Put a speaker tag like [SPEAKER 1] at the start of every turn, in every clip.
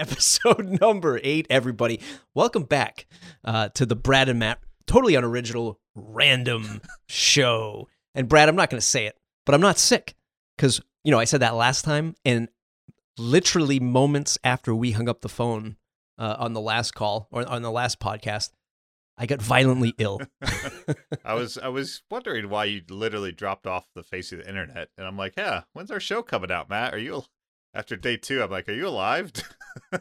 [SPEAKER 1] episode number eight, everybody. Welcome back uh, to the Brad and Matt totally unoriginal, random show. And Brad, I'm not going to say it, but I'm not sick because, you know, I said that last time. And literally moments after we hung up the phone uh, on the last call or on the last podcast, I got violently ill.
[SPEAKER 2] I was I was wondering why you literally dropped off the face of the internet, and I'm like, yeah, when's our show coming out, Matt? Are you after day two? I'm like, are you alive?
[SPEAKER 1] uh,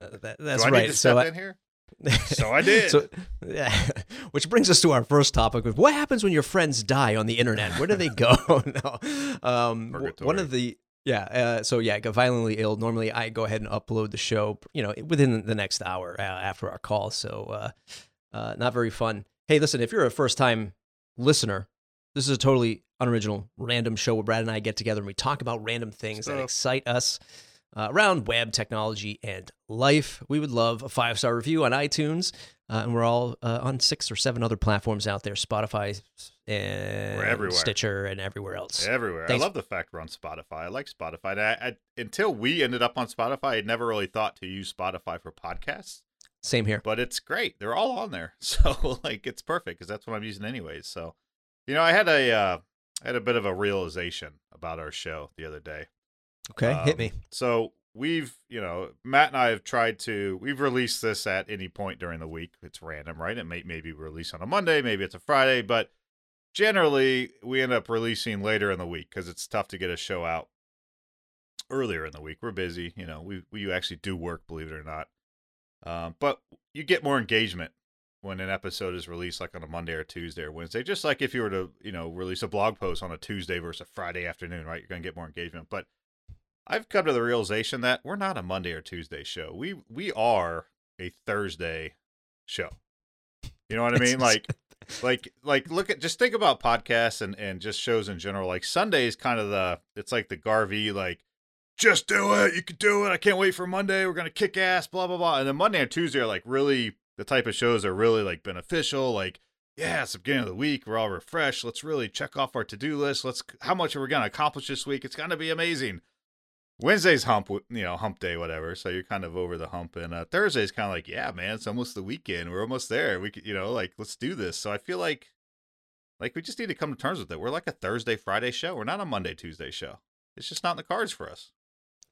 [SPEAKER 1] that, that's
[SPEAKER 2] I
[SPEAKER 1] right.
[SPEAKER 2] Need to step
[SPEAKER 1] so
[SPEAKER 2] in here. So I did.
[SPEAKER 1] so, yeah. Which brings us to our first topic: of what happens when your friends die on the internet? Where do they go? no. um, one of the yeah. Uh, so yeah, I got violently ill. Normally, I go ahead and upload the show, you know, within the next hour uh, after our call. So uh, uh, not very fun. Hey, listen, if you're a first time listener, this is a totally unoriginal, random show where Brad and I get together and we talk about random things Stuff. that excite us uh, around web technology and life. We would love a five star review on iTunes. Uh, and we're all uh, on six or seven other platforms out there Spotify and Stitcher and everywhere else.
[SPEAKER 2] Everywhere. Thanks. I love the fact we're on Spotify. I like Spotify. I, I, until we ended up on Spotify, I never really thought to use Spotify for podcasts.
[SPEAKER 1] Same here.
[SPEAKER 2] But it's great. They're all on there. So like it's perfect because that's what I'm using anyways. So you know, I had a uh, I had a bit of a realization about our show the other day.
[SPEAKER 1] Okay, um, hit me.
[SPEAKER 2] So we've, you know, Matt and I have tried to we've released this at any point during the week. It's random, right? It may maybe release on a Monday, maybe it's a Friday, but generally we end up releasing later in the week because it's tough to get a show out earlier in the week. We're busy, you know. We we actually do work, believe it or not. Um, but you get more engagement when an episode is released like on a Monday or Tuesday or Wednesday. Just like if you were to, you know, release a blog post on a Tuesday versus a Friday afternoon, right? You're going to get more engagement. But I've come to the realization that we're not a Monday or Tuesday show. We we are a Thursday show. You know what I mean? Like like like look at just think about podcasts and and just shows in general. Like Sunday is kind of the it's like the Gary Vee like just do it. You can do it. I can't wait for Monday. We're gonna kick ass. Blah blah blah. And then Monday and Tuesday are like really the type of shows are really like beneficial. Like yeah, it's the beginning of the week. We're all refreshed. Let's really check off our to do list. Let's how much are we gonna accomplish this week? It's gonna be amazing. Wednesday's hump, you know, hump day, whatever. So you're kind of over the hump, and uh, Thursday's kind of like, yeah, man, it's almost the weekend. We're almost there. We, could, you know, like let's do this. So I feel like, like we just need to come to terms with it. We're like a Thursday, Friday show. We're not a Monday, Tuesday show. It's just not in the cards for us.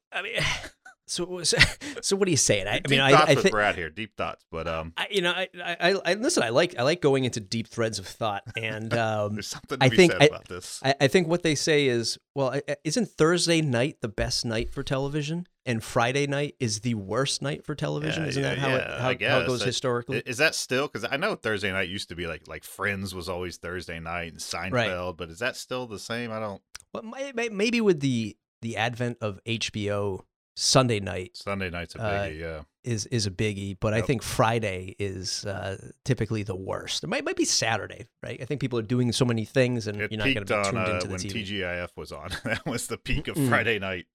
[SPEAKER 1] I mean, so, so, so what are you saying? I,
[SPEAKER 2] I
[SPEAKER 1] mean,
[SPEAKER 2] I,
[SPEAKER 1] I
[SPEAKER 2] think Brad here, deep thoughts, but um,
[SPEAKER 1] I, you know, I, I, I, listen. I like, I like going into deep threads of thought, and um,
[SPEAKER 2] there's something to I be think, said about this.
[SPEAKER 1] I, I think what they say is, well, isn't Thursday night the best night for television, and Friday night is the worst night for television?
[SPEAKER 2] Yeah,
[SPEAKER 1] isn't
[SPEAKER 2] yeah,
[SPEAKER 1] that how
[SPEAKER 2] yeah,
[SPEAKER 1] it, how, how it goes historically?
[SPEAKER 2] Is that still? Because I know Thursday night used to be like like Friends was always Thursday night and Seinfeld, right. but is that still the same? I don't.
[SPEAKER 1] Well, maybe with the the advent of HBO Sunday night.
[SPEAKER 2] Sunday night's a biggie, uh, yeah.
[SPEAKER 1] Is is a biggie, but yep. I think Friday is uh, typically the worst. It might might be Saturday, right? I think people are doing so many things, and
[SPEAKER 2] it
[SPEAKER 1] you're not going to be tuned
[SPEAKER 2] on, uh,
[SPEAKER 1] into the
[SPEAKER 2] when
[SPEAKER 1] TV.
[SPEAKER 2] TGIF was on. that was the peak of mm-hmm. Friday night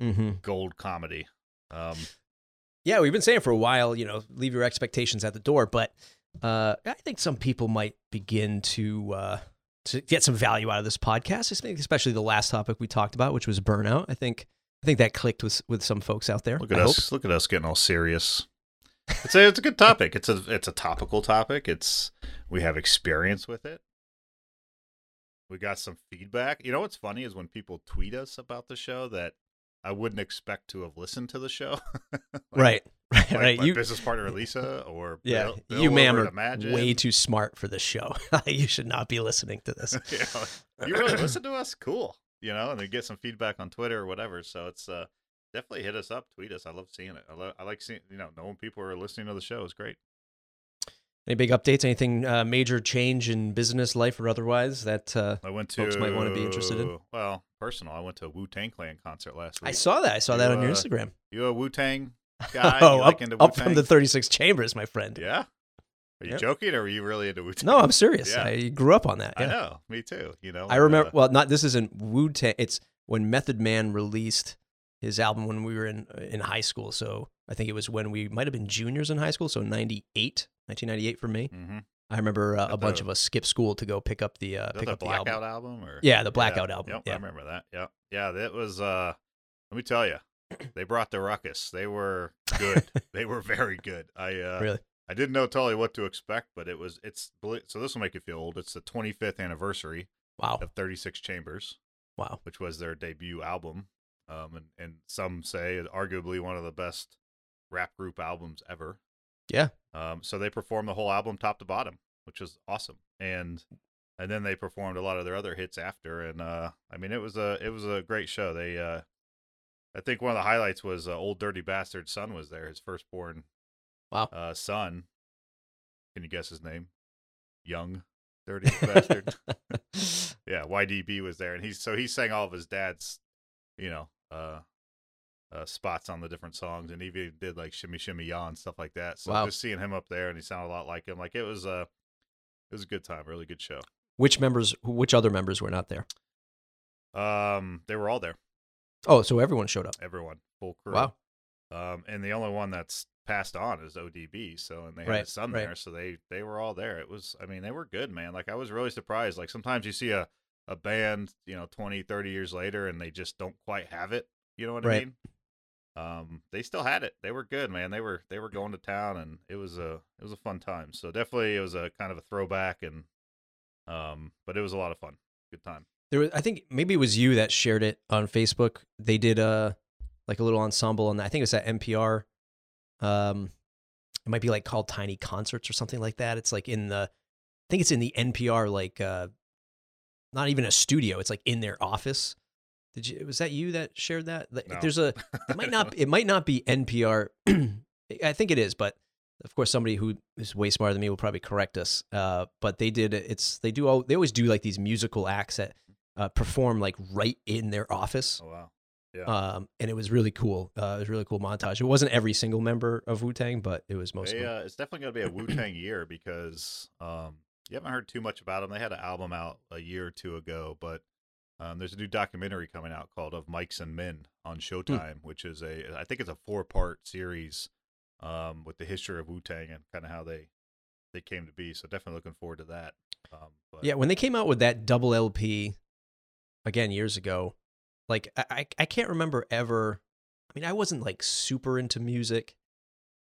[SPEAKER 1] mm-hmm.
[SPEAKER 2] gold comedy. Um,
[SPEAKER 1] yeah, we've been saying for a while, you know, leave your expectations at the door, but uh, I think some people might begin to uh, to get some value out of this podcast, especially the last topic we talked about, which was burnout. I think I think that clicked with with some folks out there.
[SPEAKER 2] Look at
[SPEAKER 1] I
[SPEAKER 2] us!
[SPEAKER 1] Hope.
[SPEAKER 2] Look at us getting all serious. It's a it's a good topic. It's a it's a topical topic. It's we have experience with it. We got some feedback. You know what's funny is when people tweet us about the show that I wouldn't expect to have listened to the show.
[SPEAKER 1] like, right. Right,
[SPEAKER 2] like
[SPEAKER 1] right.
[SPEAKER 2] My you, business partner Lisa or
[SPEAKER 1] yeah,
[SPEAKER 2] Bill, Bill
[SPEAKER 1] you ma'am are way too smart for this show. you should not be listening to this.
[SPEAKER 2] yeah, you really listen to us? Cool you know, and then get some feedback on Twitter or whatever. So it's uh, definitely hit us up, tweet us. I love seeing it. I, lo- I like seeing, you know, knowing people are listening to the show is great.
[SPEAKER 1] Any big updates? Anything uh, major change in business life or otherwise that uh,
[SPEAKER 2] I went to,
[SPEAKER 1] folks might want to be interested in?
[SPEAKER 2] Well, personal. I went to a Wu Tang Clan concert last week.
[SPEAKER 1] I saw that. I saw
[SPEAKER 2] you,
[SPEAKER 1] that on your
[SPEAKER 2] uh,
[SPEAKER 1] Instagram.
[SPEAKER 2] You a Wu Tang guy?
[SPEAKER 1] oh, up,
[SPEAKER 2] like
[SPEAKER 1] up from the 36 chambers, my friend.
[SPEAKER 2] Yeah. Are you yep. joking, or are you really into Wu Tang?
[SPEAKER 1] No, I'm serious. Yeah. I grew up on that. Yeah.
[SPEAKER 2] I know, me too. You know,
[SPEAKER 1] I remember. Uh, well, not this isn't Wu Tang. It's when Method Man released his album when we were in in high school. So I think it was when we might have been juniors in high school. So 98, 1998 for me.
[SPEAKER 2] Mm-hmm.
[SPEAKER 1] I remember uh, a bunch of us skipped school to go pick up the uh, pick
[SPEAKER 2] the
[SPEAKER 1] up the
[SPEAKER 2] Blackout
[SPEAKER 1] album.
[SPEAKER 2] album. or
[SPEAKER 1] yeah, the Blackout
[SPEAKER 2] yeah.
[SPEAKER 1] album.
[SPEAKER 2] Yep,
[SPEAKER 1] yeah.
[SPEAKER 2] I remember that. Yeah, yeah, that was. uh Let me tell you, they brought the ruckus. They were good. they were very good. I uh,
[SPEAKER 1] really.
[SPEAKER 2] I didn't know totally what to expect, but it was it's so this will make you feel old. It's the 25th anniversary.
[SPEAKER 1] Wow.
[SPEAKER 2] Of 36 Chambers.
[SPEAKER 1] Wow.
[SPEAKER 2] Which was their debut album, um, and and some say arguably one of the best rap group albums ever.
[SPEAKER 1] Yeah.
[SPEAKER 2] Um, so they performed the whole album top to bottom, which was awesome, and and then they performed a lot of their other hits after, and uh, I mean it was a it was a great show. They uh, I think one of the highlights was uh, Old Dirty Bastard's son was there, his firstborn
[SPEAKER 1] Wow.
[SPEAKER 2] Uh, son. Can you guess his name? Young Dirty Bastard. yeah, YDB was there, and he's so he sang all of his dad's, you know, uh, uh, spots on the different songs, and he even did like shimmy shimmy ya and stuff like that. So
[SPEAKER 1] wow.
[SPEAKER 2] just seeing him up there, and he sounded a lot like him. Like it was a, uh, it was a good time, really good show.
[SPEAKER 1] Which members? Which other members were not there?
[SPEAKER 2] Um, they were all there.
[SPEAKER 1] Oh, so everyone showed up.
[SPEAKER 2] Everyone, full crew.
[SPEAKER 1] Wow.
[SPEAKER 2] Um, and the only one that's passed on as ODB. So and they had
[SPEAKER 1] right,
[SPEAKER 2] his son
[SPEAKER 1] right.
[SPEAKER 2] there, so they they were all there. It was, I mean, they were good, man. Like I was really surprised. Like sometimes you see a a band, you know, 20, 30 years later, and they just don't quite have it. You know what
[SPEAKER 1] right.
[SPEAKER 2] I mean? Um, they still had it. They were good, man. They were they were going to town, and it was a it was a fun time. So definitely, it was a kind of a throwback, and um, but it was a lot of fun. Good time.
[SPEAKER 1] There was, I think maybe it was you that shared it on Facebook. They did a like a little ensemble, and I think it was at NPR. Um, it might be like called Tiny Concerts or something like that. It's like in the, I think it's in the NPR like, uh, not even a studio. It's like in their office. Did you? Was that you that shared that?
[SPEAKER 2] No.
[SPEAKER 1] There's a. It might not. It might not be NPR. I think it is, but of course, somebody who is way smarter than me will probably correct us. Uh, but they did. It's they do. All, they always do like these musical acts that uh, perform like right in their office.
[SPEAKER 2] Oh wow. Yeah.
[SPEAKER 1] Um, and it was really cool. Uh, it was a really cool montage. It wasn't every single member of Wu Tang, but it was most.
[SPEAKER 2] They,
[SPEAKER 1] of them.
[SPEAKER 2] uh, it's definitely going to be a Wu Tang year because um, you haven't heard too much about them. They had an album out a year or two ago, but um, there's a new documentary coming out called "Of Mics and Men" on Showtime, hmm. which is a I think it's a four part series um, with the history of Wu Tang and kind of how they they came to be. So definitely looking forward to that. Um, but,
[SPEAKER 1] yeah, when they came out with that double LP again years ago, like I I can't remember ever. I mean, I wasn't like super into music.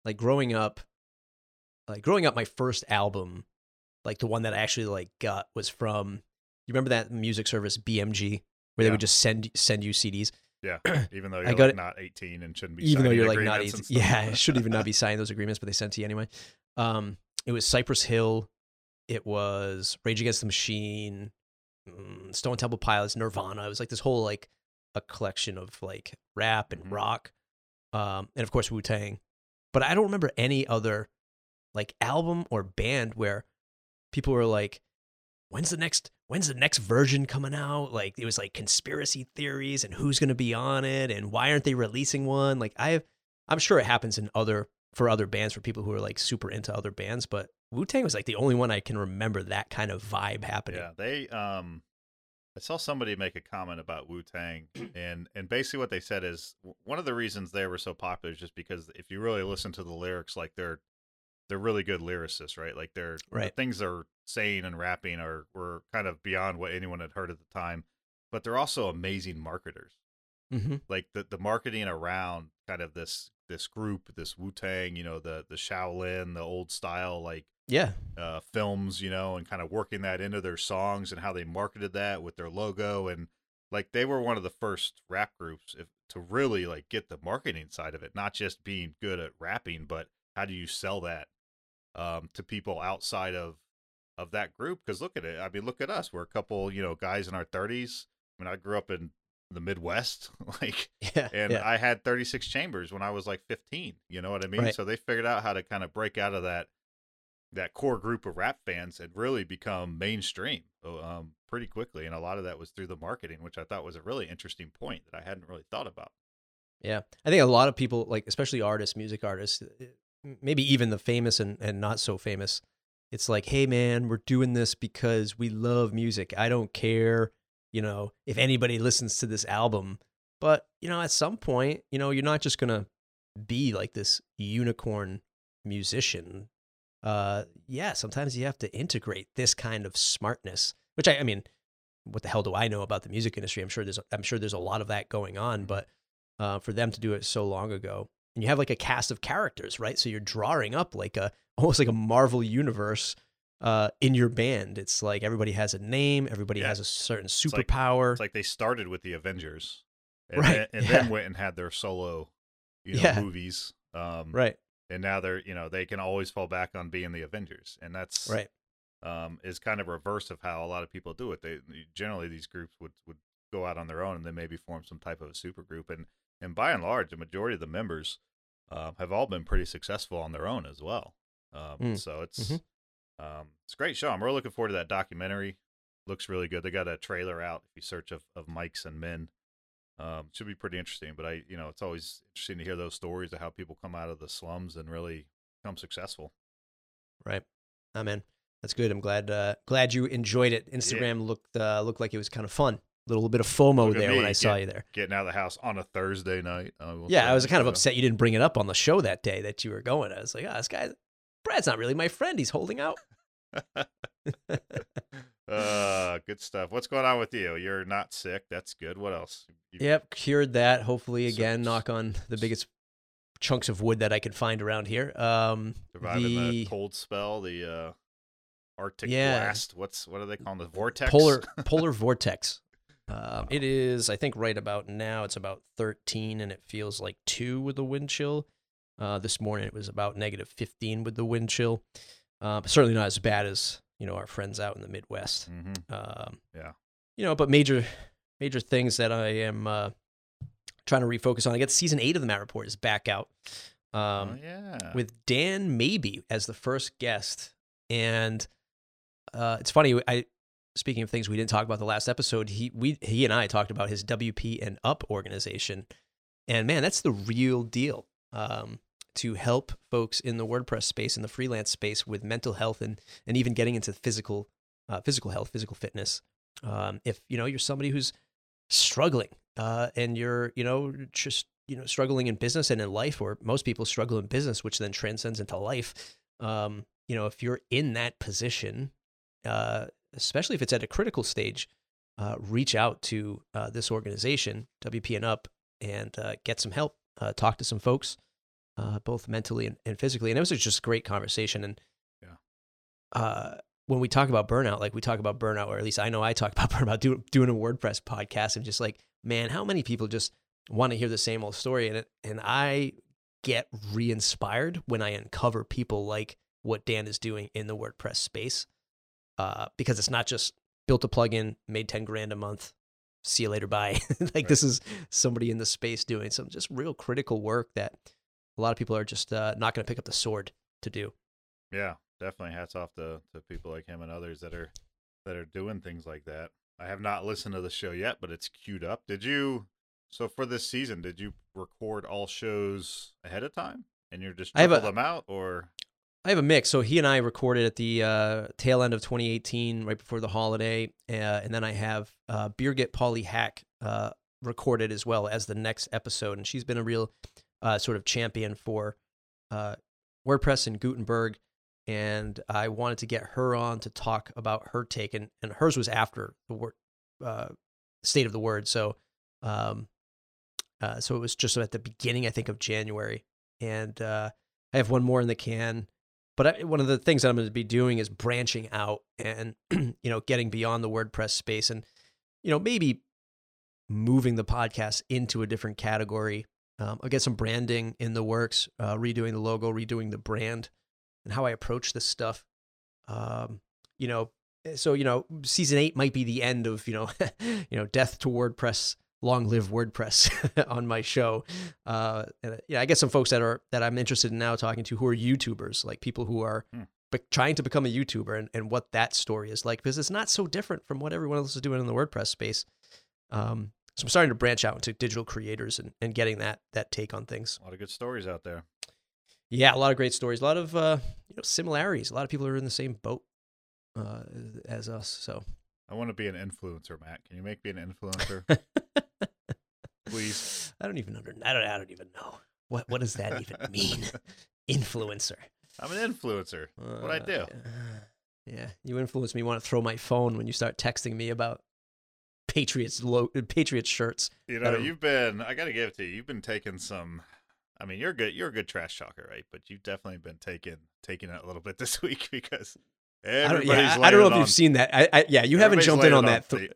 [SPEAKER 1] Like growing up, like growing up, my first album, like the one that I actually like got was from. You remember that music service BMG, where yeah. they would just send send you CDs.
[SPEAKER 2] Yeah, even though you're I got like not 18 and shouldn't be.
[SPEAKER 1] Even though you're like
[SPEAKER 2] not
[SPEAKER 1] 18, yeah, I should even not be signing those agreements, but they sent to you anyway. Um, it was Cypress Hill, it was Rage Against the Machine, mm, Stone Temple Pilots, Nirvana. It was like this whole like a collection of like rap and
[SPEAKER 2] Mhm.
[SPEAKER 1] rock, um, and of course Wu Tang. But I don't remember any other like album or band where people were like, "When's the next? When's the next version coming out?" Like it was like conspiracy theories and who's going to be on it and why aren't they releasing one? Like I, I'm sure it happens in other for other bands for people who are like super into other bands, but Wu Tang was like the only one I can remember that kind of vibe happening.
[SPEAKER 2] Yeah, they um I saw somebody make a comment about Wu Tang, and and basically what they said is one of the reasons they were so popular is just because if you really listen to the lyrics, like they're they're really good lyricists, right? Like they're the things they're saying and rapping are were kind of beyond what anyone had heard at the time, but they're also amazing marketers.
[SPEAKER 1] Mm-hmm.
[SPEAKER 2] Like the the marketing around kind of this this group, this Wu Tang, you know, the the Shaolin, the old style like
[SPEAKER 1] Yeah,
[SPEAKER 2] uh, films, you know, and kind of working that into their songs and how they marketed that with their logo and like they were one of the first rap groups if, to really like get the marketing side of it, not just being good at rapping, but how do you sell that um, to people outside of of that group? Because look at it, I mean, look at us, we're a couple, you know, guys in our thirties. I mean, I grew up in the Midwest, like
[SPEAKER 1] yeah,
[SPEAKER 2] and
[SPEAKER 1] yeah.
[SPEAKER 2] I had 36 chambers when I was like 15. You know what I mean?
[SPEAKER 1] Right.
[SPEAKER 2] So they figured out how to kind of break out of that that core group of rap fans and really become mainstream um, pretty quickly. And a lot of that was through the marketing, which I thought was a really interesting point that I hadn't really thought about.
[SPEAKER 1] Yeah, I think a lot of people, like especially artists, music artists, uh, maybe even the famous and, and not so famous, it's like, hey man, we're doing this because we love music. I don't care, you know, if anybody listens to this album. But you know, at some point, you know, you're not just gonna be like this unicorn musician. Uh, yeah, sometimes you have to integrate this kind of smartness. Which I, I mean, what the hell do I know about the music industry? I'm sure there's, I'm sure there's a lot of that going on, but uh, for them to do it so long ago. And you have like a cast of characters, right? So you're drawing up like a almost like a Marvel universe uh, in your band. It's like everybody has a name, everybody
[SPEAKER 2] Yeah.
[SPEAKER 1] has a certain superpower.
[SPEAKER 2] It's like they started with the Avengers, and,
[SPEAKER 1] Right,
[SPEAKER 2] then, and
[SPEAKER 1] yeah.
[SPEAKER 2] then went and had their solo, you know,
[SPEAKER 1] Yeah.
[SPEAKER 2] movies. Um,
[SPEAKER 1] right,
[SPEAKER 2] And now they're, you know, they can always fall back on being the Avengers, and that's
[SPEAKER 1] right.
[SPEAKER 2] um, is kind of reverse of how a lot of people do it. They generally these groups would would go out on their own and then maybe form some type of a super group, and and by and large, the majority of the members um, have all been pretty successful on their own as well. Um,
[SPEAKER 1] Mm.
[SPEAKER 2] So it's
[SPEAKER 1] Mhm.
[SPEAKER 2] Um, it's a great show. I'm really looking forward to that documentary. Looks really good. They got a trailer out if you search of of Mics and Men. Um, should be pretty interesting. But I, you know, it's always interesting to hear those stories of how people come out of the slums and really become successful.
[SPEAKER 1] Right. I'm in. That's good. I'm glad uh, glad you enjoyed it. Instagram looked uh, looked like it was kind of fun. A little bit of FOMO there when
[SPEAKER 2] me,
[SPEAKER 1] I saw
[SPEAKER 2] yeah.
[SPEAKER 1] you there.
[SPEAKER 2] Getting out of the house on a Thursday night. Will
[SPEAKER 1] Yeah, I was kind of upset you didn't bring it up on the show that day that you were going. I was like, oh, this guy, Brad's not really my friend. He's holding out.
[SPEAKER 2] uh, good stuff. What's going on with you? You're not sick. That's good. What else? You-
[SPEAKER 1] Yep, cured that. Hopefully,
[SPEAKER 2] So-
[SPEAKER 1] again, knock on the biggest chunks of wood that I can find around here. Um,
[SPEAKER 2] Surviving the,
[SPEAKER 1] the
[SPEAKER 2] cold spell, the uh, Arctic
[SPEAKER 1] Yeah.
[SPEAKER 2] blast. What's what are they calling the vortex?
[SPEAKER 1] polar polar vortex. Um, it is, I think, right about now. It's about 13, and it feels like two with the wind chill. Uh, this morning it was about negative 15 with the wind chill. Uh, certainly not as bad as you know our friends out in the Midwest.
[SPEAKER 2] hmm
[SPEAKER 1] Um,
[SPEAKER 2] Yeah.
[SPEAKER 1] You know, but major major things that I am uh, trying to refocus on. I guess season eight of the Matt Report is back out. Um,
[SPEAKER 2] oh yeah.
[SPEAKER 1] with Dan Maby as the first guest. And uh, it's funny. I speaking of things we didn't talk about the last episode. He we he and I talked about his WP and Up organization, and man, that's the real deal. Um, to help folks in the WordPress space in the freelance space with mental health and and even getting into physical uh, physical health, physical fitness. Um, if you know you're somebody who's struggling uh, and you're you know just you know struggling in business and in life, or most people struggle in business, which then transcends into life. Um, you know, if you're in that position, uh, especially if it's at a critical stage, uh, reach out to uh, this organization, WP and Up, and uh, get some help. Uh, talk to some folks, uh, both mentally and, and physically. And it was just a great conversation. And
[SPEAKER 2] Yeah.
[SPEAKER 1] uh, when we talk about burnout, like we talk about burnout, or at least I know I talk about burnout, do, doing a WordPress podcast, and just like, man, how many people just want to hear the same old story? And it, and I get re-inspired when I uncover people like what Dan is doing in the WordPress space, uh, because it's not just built a plugin, made ten grand a month, see you later, bye. like
[SPEAKER 2] Right.
[SPEAKER 1] this is somebody in the space doing some just real critical work that a lot of people are just uh, not going to pick up the sword to do.
[SPEAKER 2] Yeah, definitely. Hats off to, to people like him and others that are that are doing things like that. I have not listened to the show yet, but it's queued up. Did you? So for this season, did you record all shows ahead of time, and you're just
[SPEAKER 1] I have
[SPEAKER 2] trickle
[SPEAKER 1] a-
[SPEAKER 2] them out, or
[SPEAKER 1] I have a mix. So he and I recorded at the uh, tail end of 2018, right before the holiday, uh, and then I have uh, Birgit Pauli-Haack uh, recorded as well as the next episode, and she's been a real uh, sort of champion for uh, WordPress and Gutenberg, and I wanted to get her on to talk about her take, and, and hers was after the word uh, state of the word, so um, uh, so it was just at the beginning, I think, of January, and uh, I have one more in the can. But I, one of the things that I'm going to be doing is branching out and you know getting beyond the WordPress space and you know maybe moving the podcast into a different category. Um, I'll get some branding in the works, uh, redoing the logo, redoing the brand, and how I approach this stuff. Um, you know, so you know, season eight might be the end of you know, you know, death to WordPress, long live WordPress on my show. Uh, and, yeah, I get some folks that are that I'm interested in now talking to who are YouTubers, like people who are
[SPEAKER 2] Hmm.
[SPEAKER 1] be- trying to become a YouTuber and, and what that story is like, because it's not so different from what everyone else is doing in the WordPress space. Um, so I'm starting to branch out into digital creators and, and getting that that take on things.
[SPEAKER 2] a lot of good stories out there?
[SPEAKER 1] Yeah, a lot of great stories, a lot of uh, you know similarities. A lot of people are in the same boat uh, as us. So
[SPEAKER 2] I want to be an influencer, Matt. Can you make me an influencer, please?
[SPEAKER 1] I don't even under I don't I don't even know what what does that even mean? Influencer.
[SPEAKER 2] I'm an influencer. What I do?
[SPEAKER 1] Uh, yeah, you influence me. Want to throw my phone when you start texting me about Patriots lo- Patriots shirts.
[SPEAKER 2] You know, you've been I got to give it to you. You've been taking some I mean, you're good. You're a good trash talker, right? But you've definitely been taking taking it a little bit this week because everybody's. I
[SPEAKER 1] don't, yeah, I don't know if you've seen that. I, I yeah, you haven't jumped in on that. Th-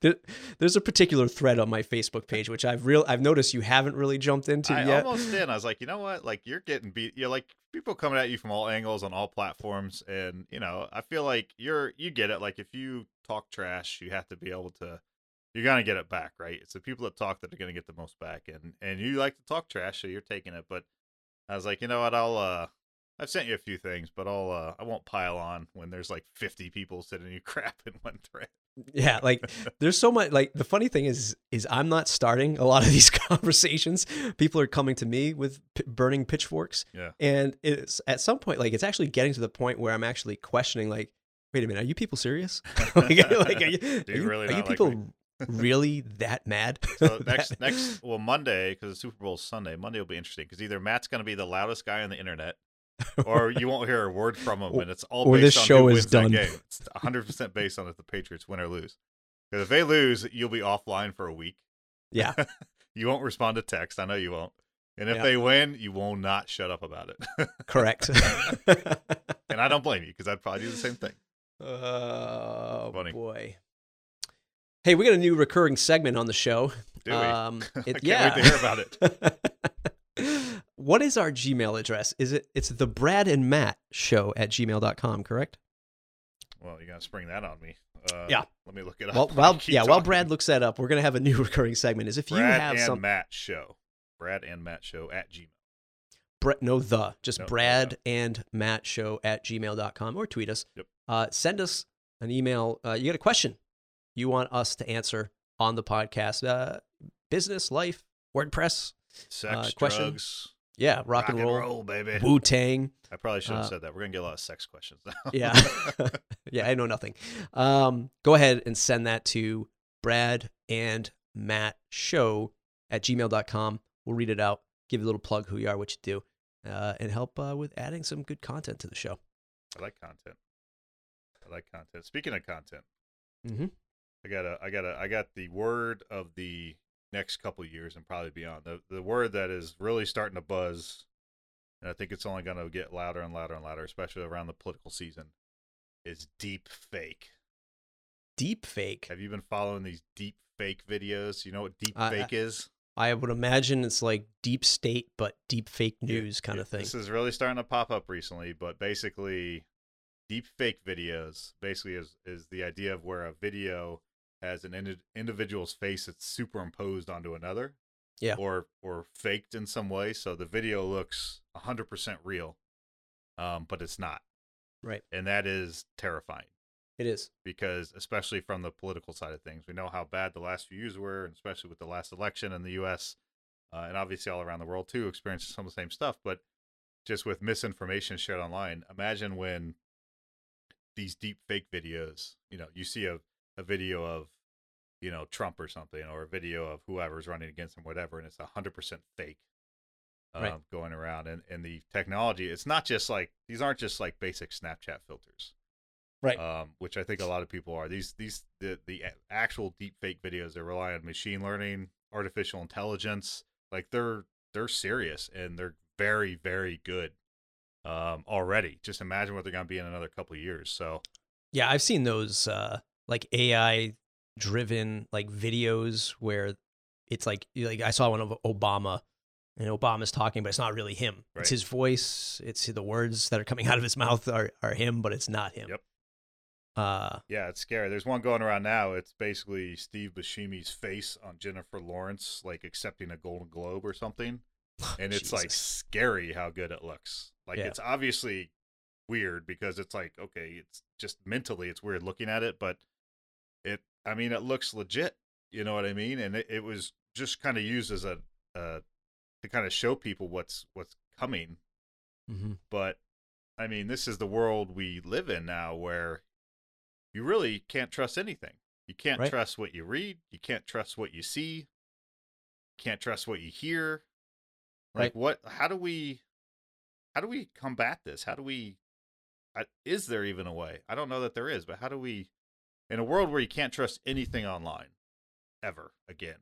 [SPEAKER 1] th- there's a particular thread on my Facebook page which I've real I've noticed you haven't really jumped into
[SPEAKER 2] I
[SPEAKER 1] yet.
[SPEAKER 2] almost did. I was like, you know what? Like you're getting beat. You're like people coming at you from all angles on all platforms, and you know, I feel like you're you get it. Like if you talk trash, you have to be able to you're gonna get it back, right? It's the people that talk that are gonna get the most back, and and you like to talk trash, so you're taking it. But I was like, you know what? I'll uh, I've sent you a few things, but I'll uh, I won't pile on when there's like 50 people sending you crap in one thread.
[SPEAKER 1] Yeah, like there's so much. Like the funny thing is, is I'm not starting a lot of these conversations. People are coming to me with p- burning pitchforks.
[SPEAKER 2] Yeah,
[SPEAKER 1] and it's at some point, like it's actually getting to the point where I'm actually questioning, like, wait a minute, are you people serious? like, like, are you,
[SPEAKER 2] Do you,
[SPEAKER 1] are you,
[SPEAKER 2] really
[SPEAKER 1] are you
[SPEAKER 2] like
[SPEAKER 1] people
[SPEAKER 2] me?
[SPEAKER 1] Really that mad?
[SPEAKER 2] So next next well Monday because the Super Bowl is Sunday. Monday will be interesting because either Matt's going to be the loudest guy on the internet, or you won't hear a word from him, and it's all
[SPEAKER 1] or
[SPEAKER 2] based
[SPEAKER 1] this
[SPEAKER 2] on
[SPEAKER 1] show
[SPEAKER 2] who
[SPEAKER 1] is
[SPEAKER 2] wins
[SPEAKER 1] done.
[SPEAKER 2] that game. It's 100 percent based on if the Patriots win or lose. Because if they lose, you'll be offline for a week.
[SPEAKER 1] yeah,
[SPEAKER 2] You won't respond to text. I know you won't. And if
[SPEAKER 1] Yeah.
[SPEAKER 2] they win, you will not shut up about it.
[SPEAKER 1] correct.
[SPEAKER 2] and I don't blame you because I'd probably do the same thing.
[SPEAKER 1] Oh
[SPEAKER 2] Funny.
[SPEAKER 1] boy. Hey, we got a new recurring segment on the show.
[SPEAKER 2] Do we?
[SPEAKER 1] Um,
[SPEAKER 2] I
[SPEAKER 1] it,
[SPEAKER 2] can't
[SPEAKER 1] yeah.
[SPEAKER 2] wait to hear about it.
[SPEAKER 1] what is our Gmail address? Is it it's the Brad and Matt show at gmail.com, correct?
[SPEAKER 2] Well, you're gonna spring that on me. Uh,
[SPEAKER 1] Yeah.
[SPEAKER 2] Let me look it up.
[SPEAKER 1] Well,
[SPEAKER 2] while you
[SPEAKER 1] yeah, while. Brad looks that up, we're gonna have a new recurring segment. Is if you have
[SPEAKER 2] and
[SPEAKER 1] some
[SPEAKER 2] Matt show. Brad and Matt show at Gmail.
[SPEAKER 1] Brett, no the, just
[SPEAKER 2] No, no,
[SPEAKER 1] Brad and Matt show at gmail.com or tweet us.
[SPEAKER 2] Yep.
[SPEAKER 1] Uh, send us an email. Uh, you got a question you want us to answer on the podcast. Uh, business, life, WordPress.
[SPEAKER 2] Sex,
[SPEAKER 1] Uh, question?
[SPEAKER 2] drugs,
[SPEAKER 1] Yeah, rock, and roll.
[SPEAKER 2] baby.
[SPEAKER 1] Wu Tang.
[SPEAKER 2] I probably should have
[SPEAKER 1] Uh,
[SPEAKER 2] said that. We're gonna get a lot of sex questions now.
[SPEAKER 1] Yeah. yeah, I know nothing. Um, go ahead and send that to Brad and Matt show at gmail.com. We'll read it out, give you a little plug who you are, what you do, uh, and help uh, with adding some good content to the show.
[SPEAKER 2] I like content. I like content. Speaking of content,
[SPEAKER 1] Mm-hmm.
[SPEAKER 2] I got a, I got a, I got the word of the next couple years and probably beyond. The the word that is really starting to buzz, and I think it's only going to get louder and louder and louder, especially around the political season, is deep fake.
[SPEAKER 1] Deep fake.
[SPEAKER 2] Have you been following these deep fake videos? You know what deep
[SPEAKER 1] I-
[SPEAKER 2] fake is?
[SPEAKER 1] I would imagine it's like deep state, but deep fake news kind
[SPEAKER 2] Yeah,
[SPEAKER 1] of thing.
[SPEAKER 2] This is really starting to pop up recently, but basically, deep fake videos basically is is the idea of where a video has an indi- individual's face that's superimposed onto another,
[SPEAKER 1] Yeah.
[SPEAKER 2] or or faked in some way, so the video looks hundred percent real, um, but it's not,
[SPEAKER 1] Right.
[SPEAKER 2] and that is terrifying
[SPEAKER 1] It is.
[SPEAKER 2] because especially from the political side of things, we know how bad the last few years were, and especially with the last election in the U.S. Uh, and obviously all around the world too, experiencing some of the same stuff. But just with misinformation shared online, imagine when these deep fake videos, you know, you see a, a video of, you know, Trump or something, or a video of whoever's running against him, whatever, and it's hundred percent fake. Um,
[SPEAKER 1] Right.
[SPEAKER 2] going around and, and the technology it's not just like these aren't just like basic snapchat filters
[SPEAKER 1] Right.
[SPEAKER 2] um, which I think a lot of people are. These these the the actual deep fake videos they rely on machine learning, artificial intelligence. Like they're they're serious and they're very very good um, already. Just imagine what they're gonna be in another couple of years. So
[SPEAKER 1] Yeah, I've seen those uh like AI driven like videos where it's like like I saw one of Obama and Obama's talking but it's not really him.
[SPEAKER 2] Right.
[SPEAKER 1] It's his voice, it's the words that are coming out of his mouth are are him but it's not him.
[SPEAKER 2] Yep.
[SPEAKER 1] Uh
[SPEAKER 2] yeah, it's scary. There's one going around now. It's basically Steve Buscemi's face on Jennifer Lawrence like accepting a Golden Globe or something. and it's like scary how good it looks. Like
[SPEAKER 1] Yeah.
[SPEAKER 2] it's obviously weird because it's like okay, it's just mentally it's weird looking at it, but I mean it looks legit. You know what I mean? And it, it was just kind of used as a uh, to kind of show people what's what's coming.
[SPEAKER 1] mhm.
[SPEAKER 2] But I mean, this is the world we live in now, where you really can't trust anything. You can't
[SPEAKER 1] Right.
[SPEAKER 2] trust what you read. You can't trust what you see. Can't trust what you hear. Like
[SPEAKER 1] Right.
[SPEAKER 2] what? How do we? How do we combat this? How do we? Is there even a way? I don't know that there is, but how do we? In a world where you can't trust anything online, ever again.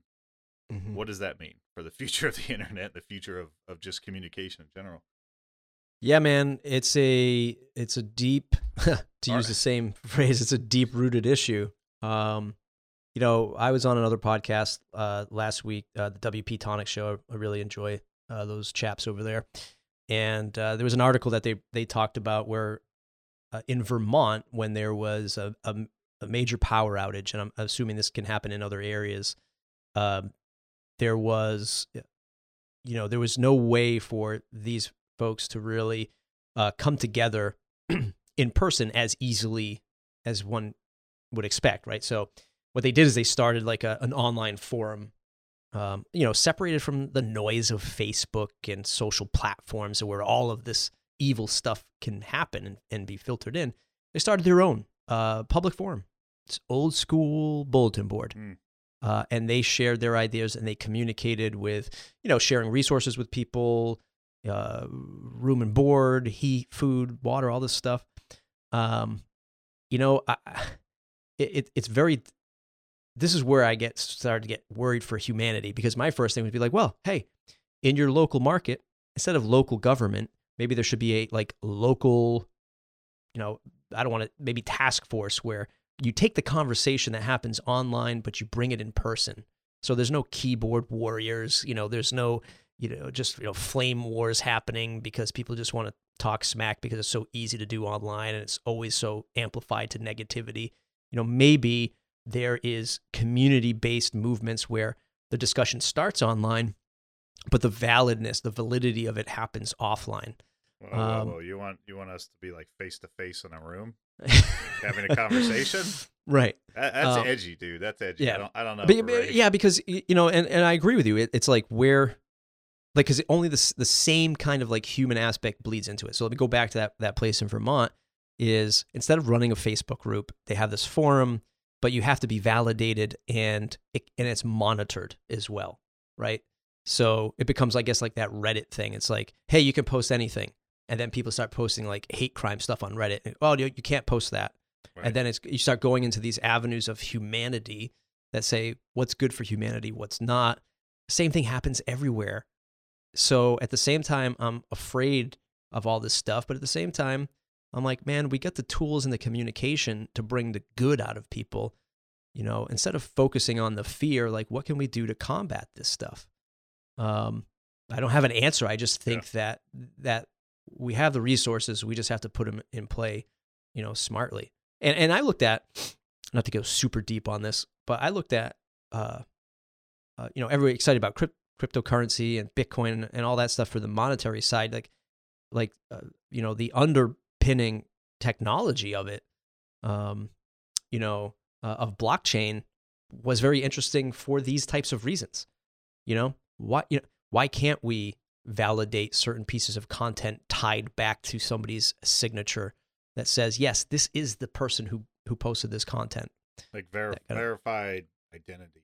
[SPEAKER 1] Mhm.
[SPEAKER 2] What does that mean for the future of the internet, the future of, of just communication in general?
[SPEAKER 1] Yeah, man, it's a it's a deep to
[SPEAKER 2] All
[SPEAKER 1] use the same phrase, it's a deep rooted issue. Um, you know, I was on another podcast uh, last week, uh, the WP Tonic show. I really enjoy uh, those chaps over there, and uh, there was an article that they they talked about where uh, in Vermont when there was a, a, a major power outage, and I'm assuming this can happen in other areas. Um, there was, you know, there was no way for these folks to really uh, come together in person as easily as one would expect, right? So what they did is they started like a, an online forum, um, you know, separated from the noise of Facebook and social platforms where all of this evil stuff can happen and, and be filtered in. They started their own uh, public forum. It's old school bulletin board.
[SPEAKER 2] Mm.
[SPEAKER 1] Uh, and they shared their ideas and they communicated with, you know, sharing resources with people, uh, room and board, heat, food, water, all this stuff. Um, you know, I, it, it, it's very. This is where I get started to get worried for humanity because my first thing would be like, well, hey, in your local market, instead of local government, maybe there should be a like local, you know, I don't want to maybe task force where you take the conversation that happens online, but you bring it in person. So there's no keyboard warriors, you know, there's no you know, just you know, flame wars happening because people just want to talk smack because it's so easy to do online and it's always so amplified to negativity. You know, maybe there is community-based movements where the discussion starts online, but the validness, the validity of it happens offline.
[SPEAKER 2] Whoa, whoa,
[SPEAKER 1] Um.
[SPEAKER 2] You want you want us to be like face to face in a room having a conversation?
[SPEAKER 1] right.
[SPEAKER 2] That, that's
[SPEAKER 1] Um,
[SPEAKER 2] edgy, dude. That's edgy.
[SPEAKER 1] yeah.
[SPEAKER 2] I don't, I don't know.
[SPEAKER 1] But, but- yeah, because you know, and, and I agree with you. It, it's like where, like, because only the the same kind of like human aspect bleeds into it. So let me go back to that that place in Vermont. Is instead of running a Facebook group, they have this forum, but you have to be validated and it, and it's monitored as well, right? So it becomes, I guess, like that Reddit thing. It's like, hey, you can post anything, and then people start posting like hate crime stuff on Reddit. And, oh, you, you can't post that
[SPEAKER 2] Right.
[SPEAKER 1] and then it's you start going into these avenues of humanity that say what's good for humanity what's not same thing happens everywhere so at the same time i'm afraid of all this stuff but at the same time i'm like man we got the tools and the communication to bring the good out of people you know instead of focusing on the fear like what can we do to combat this stuff um i don't have an answer i just think that that we have the resources we just have to put them in play you know smartly and and I looked at not to go super deep on this, but I looked at uh, uh you know everybody excited about crypt- cryptocurrency and Bitcoin and all that stuff for the monetary side, like like uh, you know the underpinning technology of it, um, you know uh, of blockchain was very interesting for these types of reasons. You know why you know why can't we validate certain pieces of content tied back to somebody's signature? that says yes this is the person who who posted this content
[SPEAKER 2] like ver-
[SPEAKER 1] kind of-
[SPEAKER 2] verified identity.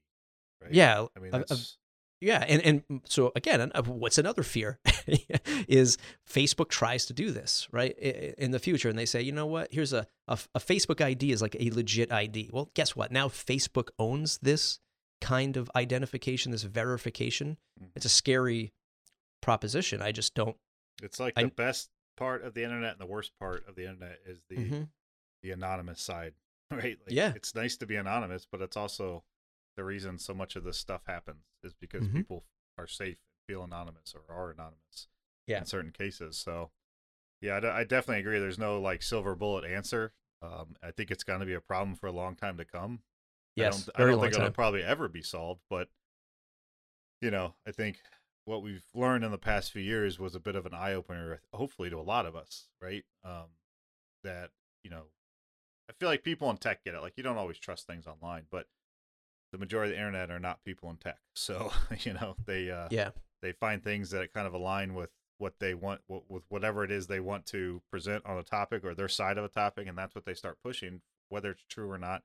[SPEAKER 2] Right?
[SPEAKER 1] yeah
[SPEAKER 2] I mean,
[SPEAKER 1] of- yeah and and so again uh, what's another fear is facebook tries to do this right in the future and they say you know what here's a a facebook id is like a legit id well guess what now facebook owns this kind of identification this verification
[SPEAKER 2] Mhm.
[SPEAKER 1] it's a scary proposition i just don't
[SPEAKER 2] it's like
[SPEAKER 1] I-
[SPEAKER 2] the best part of the internet and the worst part of the internet is the
[SPEAKER 1] Mhm.
[SPEAKER 2] the anonymous side, right? Like,
[SPEAKER 1] Yeah.
[SPEAKER 2] it's nice to be anonymous, but it's also the reason so much of this stuff happens is because
[SPEAKER 1] Mhm.
[SPEAKER 2] people are safe and feel anonymous or are anonymous
[SPEAKER 1] Yeah.
[SPEAKER 2] in certain cases. So, yeah, I, d- I definitely agree. There's no like silver bullet answer. Um, I think it's going to be a problem for a long time to come.
[SPEAKER 1] yes
[SPEAKER 2] I don't, I don't think it'll
[SPEAKER 1] time
[SPEAKER 2] probably ever be solved, but you know, I think what we've learned in the past few years was a bit of an eye opener, hopefully to a lot of us, right? Um, that you know, I feel like people in tech get it. Like you don't always trust things online, but the majority of the internet are not people in tech, so you know they uh,
[SPEAKER 1] yeah
[SPEAKER 2] they find things that kind of align with what they want with whatever it is they want to present on a topic or their side of a topic and that's what they start pushing whether it's true or not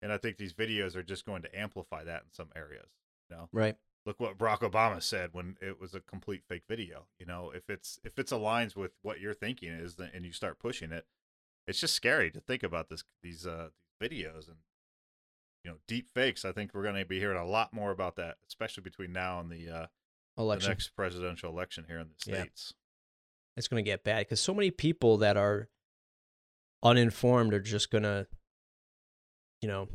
[SPEAKER 2] and i think these videos are just going to amplify that in some areas you know
[SPEAKER 1] right
[SPEAKER 2] look what barack obama said when it was a complete fake video you know if it's if it's aligns with what you're thinking is and you start pushing it it's just scary to think about this these uh these videos and you know deep fakes. I think we're going to be hearing a lot more about that, especially between now and the uh, election, the next presidential election here in the states.
[SPEAKER 1] Yeah. It's going to get bad because so many people that are uninformed are just going to, you know,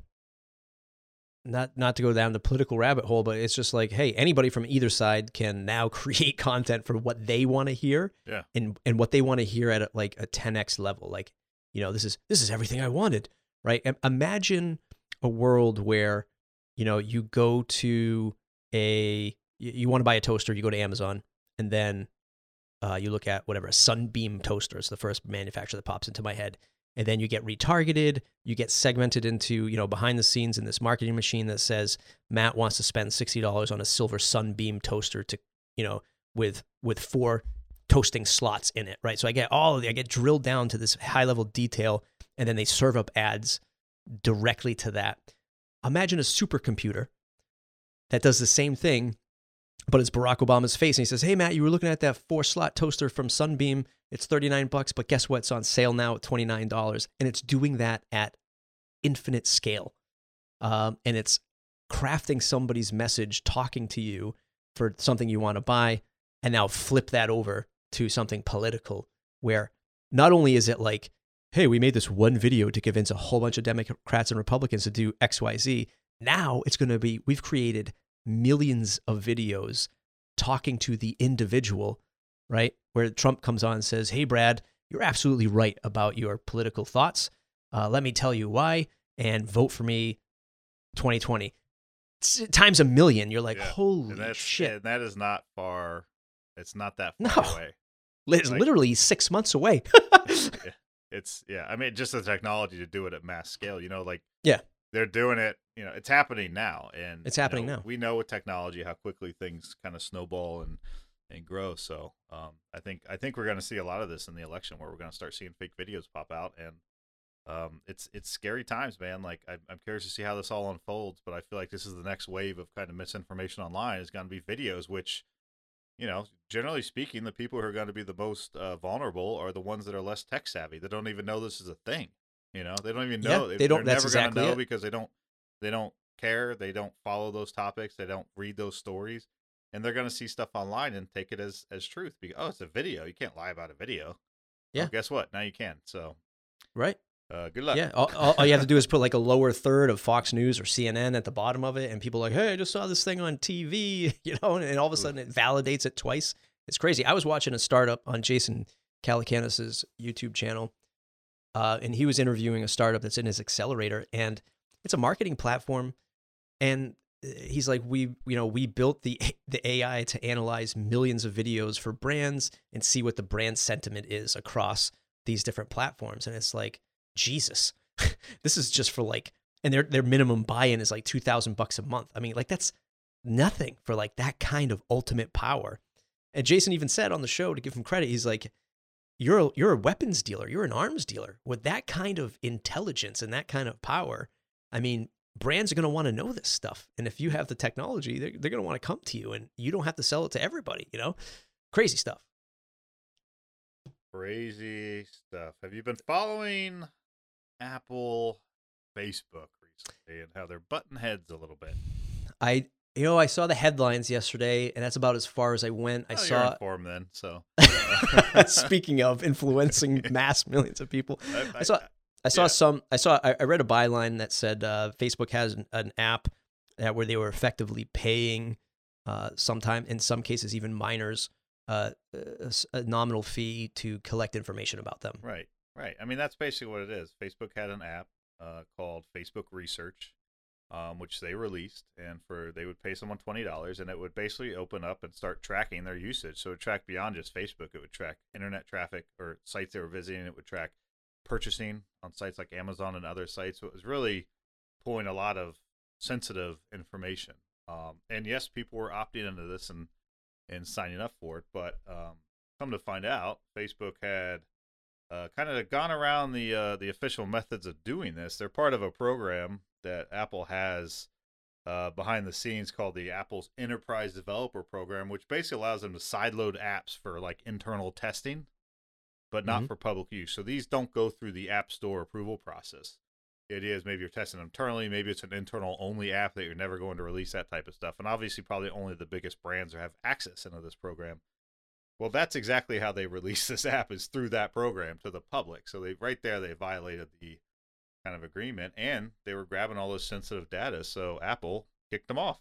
[SPEAKER 1] not not to go down the political rabbit hole, but it's just like, hey, anybody from either side can now create content for what they want to hear,
[SPEAKER 2] yeah,
[SPEAKER 1] and and what they want to hear at a, like a 10x level. Like, you know, this is this is everything I wanted, right? Imagine a world where, you know, you go to a you, you want to buy a toaster, you go to Amazon, and then uh, you look at whatever a Sunbeam toaster is the first manufacturer that pops into my head, and then you get retargeted you get segmented into you know behind the scenes in this marketing machine that says matt wants to spend $60 on a silver sunbeam toaster to you know with with four toasting slots in it right? So i get all the, i get drilled down to this high level detail and then they serve up ads directly to that. Imagine a supercomputer that does the same thing but it's Barack Obama's face. And he says, Hey, Matt, you were looking at that four slot toaster from Sunbeam. It's 39 bucks, but guess what? It's on sale now at $29. And it's doing that at infinite scale. Um, and it's crafting somebody's message, talking to you for something you want to buy, and now flip that over to something political where not only is it like, hey, we made this one video to convince a whole bunch of Democrats and Republicans to do XYZ. Now it's going to be, we've created millions of videos talking to the individual, right? Where Trump comes on and says, Hey, Brad, you're absolutely right about your political thoughts. Uh, let me tell you why, and vote for me 2020. It's times a million. You're like, yeah. holy shit.
[SPEAKER 2] And that is not far. It's not that far no. away.
[SPEAKER 1] It's like, literally six months away.
[SPEAKER 2] it's, yeah. I mean, just the technology to do it at mass scale, you know, like,
[SPEAKER 1] yeah,
[SPEAKER 2] they're doing it you know it's happening now and
[SPEAKER 1] it's happening
[SPEAKER 2] you
[SPEAKER 1] know, now.
[SPEAKER 2] we know with technology how quickly things kind of snowball and and grow so um, i think i think we're going to see a lot of this in the election where we're going to start seeing fake videos pop out and um, it's it's scary times man like I, i'm curious to see how this all unfolds but i feel like this is the next wave of kind of misinformation online is going to be videos which you know generally speaking the people who are going to be the most uh, vulnerable are the ones that are less tech savvy that don't even know this is a thing you know, they don't even know.
[SPEAKER 1] Yeah, they don't. They're never exactly
[SPEAKER 2] know
[SPEAKER 1] it.
[SPEAKER 2] because they don't. They don't care. They don't follow those topics. They don't read those stories, and they're gonna see stuff online and take it as as truth. Because oh, it's a video. You can't lie about a video.
[SPEAKER 1] Yeah.
[SPEAKER 2] Well, guess what? Now you can. So.
[SPEAKER 1] Right.
[SPEAKER 2] Uh, good luck.
[SPEAKER 1] Yeah, all, all, you have to do is put like a lower third of Fox News or CNN at the bottom of it, and people are like, "Hey, I just saw this thing on TV," you know, and all of a sudden it validates it twice. It's crazy. I was watching a startup on Jason Calacanis's YouTube channel, uh, and he was interviewing a startup that's in his accelerator, and it's a marketing platform. And uh, he's like, we, you know, we built the the AI to analyze millions of videos for brands and see what the brand sentiment is across these different platforms. And it's like, Jesus, this is just for like, and their their minimum buy-in is like two thousand bucks a month. I mean, like that's nothing for like that kind of ultimate power. And Jason even said on the show to give him credit, he's like, you're a, you're a weapons dealer, you're an arms dealer with that kind of intelligence and that kind of power. I mean, brands are going to want to know this stuff, and if you have the technology, they're, they're going to want to come to you, and you don't have to sell it to everybody. You know, crazy stuff.
[SPEAKER 2] Crazy stuff. Have you been following Apple, Facebook recently, and how they're button heads a little bit?
[SPEAKER 1] I you know, I saw the headlines yesterday, and that's about as far as I went. I
[SPEAKER 2] oh,
[SPEAKER 1] saw
[SPEAKER 2] informed then. So,
[SPEAKER 1] speaking of influencing mass millions of people, I, I, I saw I saw yeah. some. I saw. I, read a byline that said uh, Facebook has an, an app that where they were effectively paying, uh, sometime in some cases even minors, uh, a, a nominal fee to collect information about them.
[SPEAKER 2] Right. Right. I mean, that's basically what it is. Facebook had an app uh, called Facebook Research um, which they released, and for they would pay someone twenty dollars, and it would basically open up and start tracking their usage. So it would track beyond just Facebook. It would track internet traffic or sites they were visiting. It would track purchasing on sites like Amazon and other sites. So it was really pulling a lot of sensitive information. Um, and yes, people were opting into this and and signing up for it, but um, come to find out, Facebook had uh, kind of gone around the uh, the official methods of doing this. They're part of a program that Apple has uh, behind the scenes called the Apple's Enterprise Developer Program, which basically allows them to sideload apps for like internal testing, but not mm-hmm. for public use. So these don't go through the App Store approval process. the idea is maybe you're testing internally, maybe it's an internal only app that you're never going to release that type of stuff. And obviously, probably only the biggest brands have access into this program. Well, that's exactly how they release this app is through that program to the public. So they right there they violated the kind of agreement and they were grabbing all those sensitive data. So Apple kicked them off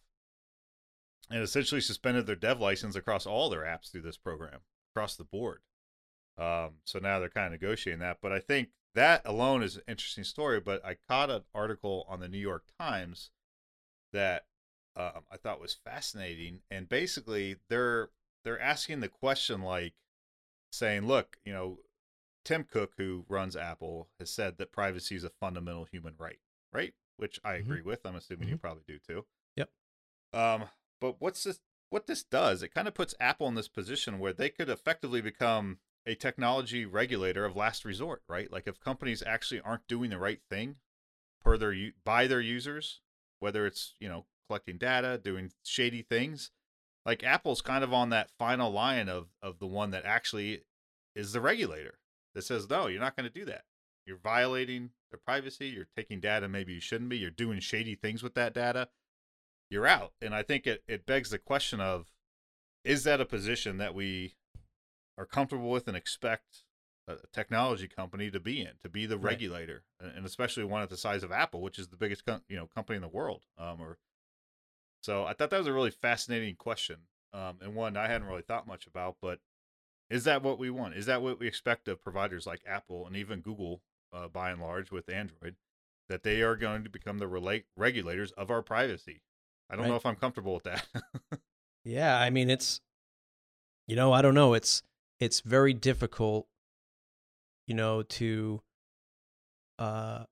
[SPEAKER 2] and essentially suspended their dev license across all their apps through this program across the board. Um, so now they're kind of negotiating that. But I think that alone is an interesting story. But I caught an article on the New York Times that um, I thought was fascinating, and basically they're they're asking the question like saying, look, you know, Tim Cook, who runs Apple, has said that privacy is a fundamental human right, right? Which I mm-hmm. agree with. I'm assuming mm-hmm. you probably do too.
[SPEAKER 1] Yep.
[SPEAKER 2] Um, but what's this? What this does? It kind of puts Apple in this position where they could effectively become a technology regulator of last resort, right? Like if companies actually aren't doing the right thing per their by their users, whether it's you know collecting data, doing shady things, like Apple's kind of on that final line of of the one that actually is the regulator that says no, you're not going to do that. You're violating their privacy. You're taking data maybe you shouldn't be. You're doing shady things with that data. You're out. And I think it it begs the question of is that a position that we are comfortable with and expect a technology company to be in, to be the right. regulator, and especially one at the size of Apple, which is the biggest you know company in the world, um, or so I thought that was a really fascinating question, um, and one I hadn't really thought much about. But is that what we want? Is that what we expect of providers like Apple and even Google, uh, by and large, with Android, that they are going to become the relate regulators of our privacy? I don't right. know if I'm comfortable with that.
[SPEAKER 1] yeah, I mean it's, you know, I don't know. It's it's very difficult, you know, to, uh,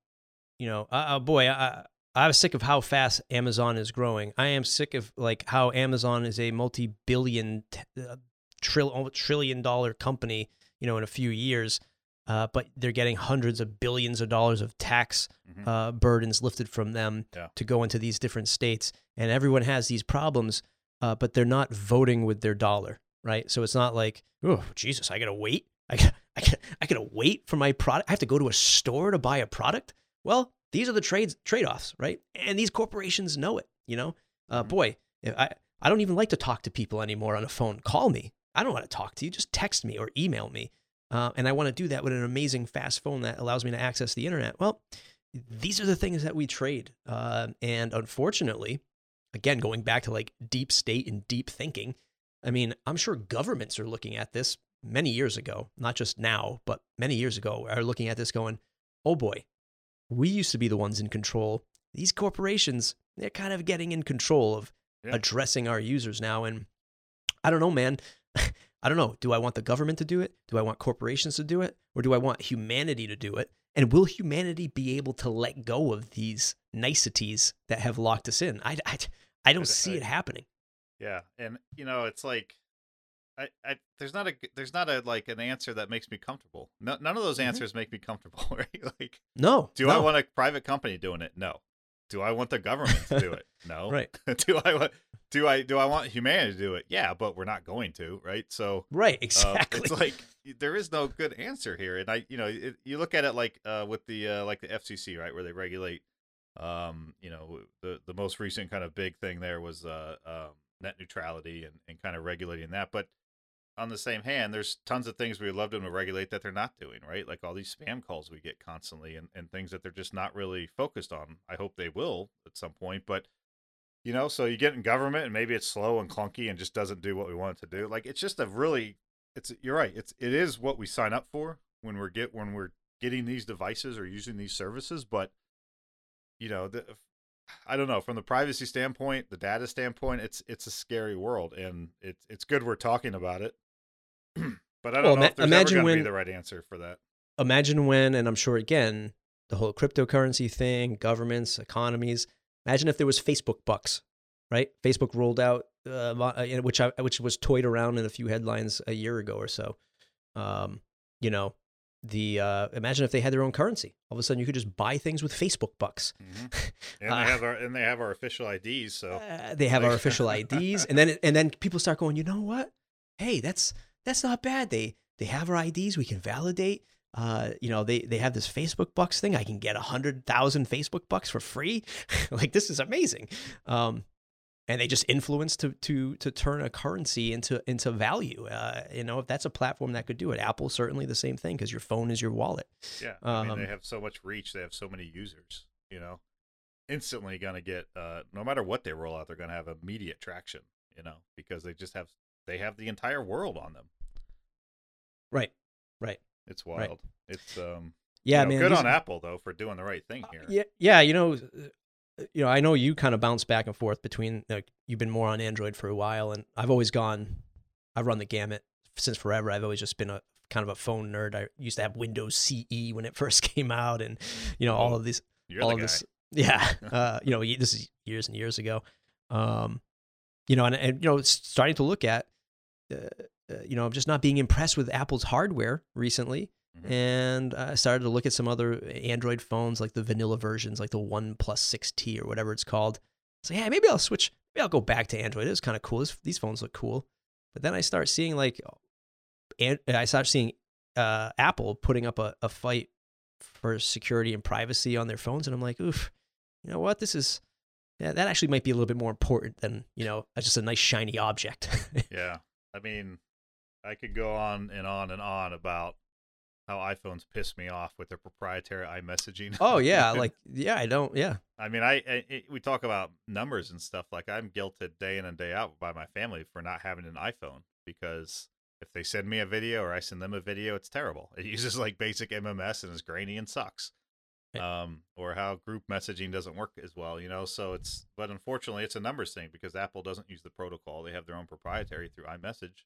[SPEAKER 1] you know, uh, uh boy, I I was sick of how fast Amazon is growing. I am sick of like how Amazon is a multi-billion, uh, trill, trillion dollar company, you know, in a few years. Uh, but they're getting hundreds of billions of dollars of tax mm-hmm. uh, burdens lifted from them yeah. to go into these different states, and everyone has these problems, uh, but they're not voting with their dollar, right? So it's not like, oh Jesus, I gotta wait, I gotta, I gotta, I gotta wait for my product. I have to go to a store to buy a product. Well, these are the trades trade-offs, right? And these corporations know it. You know, uh, mm-hmm. boy, I I don't even like to talk to people anymore on a phone. Call me. I don't want to talk to you. Just text me or email me. Uh, and I want to do that with an amazing fast phone that allows me to access the internet. Well, these are the things that we trade. Uh, and unfortunately, again, going back to like deep state and deep thinking, I mean, I'm sure governments are looking at this many years ago, not just now, but many years ago, are looking at this going, oh boy, we used to be the ones in control. These corporations, they're kind of getting in control of yeah. addressing our users now. And I don't know, man. I don't know. Do I want the government to do it? Do I want corporations to do it? Or do I want humanity to do it? And will humanity be able to let go of these niceties that have locked us in? I, I, I don't see uh, it happening.
[SPEAKER 2] Yeah. And, you know, it's like, I, I, there's not a there's not a like an answer that makes me comfortable. No, none of those mm-hmm. answers make me comfortable, right? Like,
[SPEAKER 1] no.
[SPEAKER 2] Do
[SPEAKER 1] no.
[SPEAKER 2] I want a private company doing it? No. Do I want the government to do it? No.
[SPEAKER 1] right.
[SPEAKER 2] do I want do I do I want humanity to do it? Yeah, but we're not going to, right? So
[SPEAKER 1] right, exactly.
[SPEAKER 2] Uh, it's like there is no good answer here, and I, you know, it, you look at it like uh, with the uh, like the FCC, right, where they regulate. Um, you know, the the most recent kind of big thing there was uh, um, net neutrality and, and kind of regulating that, but on the same hand, there's tons of things we would love them to regulate that they're not doing, right? Like all these spam calls we get constantly and, and things that they're just not really focused on. I hope they will at some point. But, you know, so you get in government and maybe it's slow and clunky and just doesn't do what we want it to do. Like it's just a really it's you're right. It's it is what we sign up for when we're get when we're getting these devices or using these services, but you know, the I don't know from the privacy standpoint, the data standpoint, it's it's a scary world, and it's it's good we're talking about it but I don't well, know if there's imagine ever when, be the right answer for that.
[SPEAKER 1] Imagine when, and I'm sure again, the whole cryptocurrency thing, governments, economies. Imagine if there was Facebook bucks, right? Facebook rolled out, uh, uh which I, which was toyed around in a few headlines a year ago or so. Um, you know, the uh, imagine if they had their own currency. All of a sudden, you could just buy things with Facebook bucks.
[SPEAKER 2] Mm-hmm. And uh, they have our and they have our official IDs. So
[SPEAKER 1] uh, they have our official IDs, and then and then people start going, you know what? Hey, that's that's not bad. They they have our IDs. We can validate. uh, you know, they they have this Facebook bucks thing. I can get a hundred thousand Facebook bucks for free. like this is amazing. Um, and they just influence to to to turn a currency into into value. Uh, you know, if that's a platform that could do it, Apple certainly the same thing because your phone is your wallet.
[SPEAKER 2] Yeah, I mean, um, they have so much reach. They have so many users. You know, instantly going to get uh, no matter what they roll out, they're going to have immediate traction. You know, because they just have they have the entire world on them.
[SPEAKER 1] Right. Right.
[SPEAKER 2] It's wild. Right. It's um.
[SPEAKER 1] Yeah,
[SPEAKER 2] you
[SPEAKER 1] know, man.
[SPEAKER 2] Good
[SPEAKER 1] these,
[SPEAKER 2] on Apple though for doing the right thing uh, here.
[SPEAKER 1] Uh, yeah, yeah. You know, you know, I know you kind of bounce back and forth between like you've been more on Android for a while, and I've always gone. I've run the gamut since forever. I've always just been a kind of a phone nerd. I used to have Windows CE when it first came out, and you know all of these, all of this. Yeah, uh, you know, this is years and years ago. Um, you know, and, and you know, starting to look at, uh, uh, you know, I'm just not being impressed with Apple's hardware recently. Mm-hmm. And I started to look at some other Android phones, like the vanilla versions, like the OnePlus 6T or whatever it's called. So yeah, maybe I'll switch. Maybe I'll go back to Android. It was kind of cool. This, these phones look cool. But then I start seeing like, and I start seeing uh, Apple putting up a, a fight for security and privacy on their phones, and I'm like, oof, you know what? This is yeah, that actually might be a little bit more important than you know just a nice shiny object.
[SPEAKER 2] yeah, I mean, I could go on and on and on about how iPhones piss me off with their proprietary iMessaging.
[SPEAKER 1] Oh yeah, like yeah, I don't. Yeah,
[SPEAKER 2] I mean, I, I, we talk about numbers and stuff. Like I'm guilted day in and day out by my family for not having an iPhone because if they send me a video or I send them a video, it's terrible. It uses like basic MMS and is grainy and sucks. Um, or how group messaging doesn't work as well, you know. So it's, but unfortunately, it's a numbers thing because Apple doesn't use the protocol; they have their own proprietary through iMessage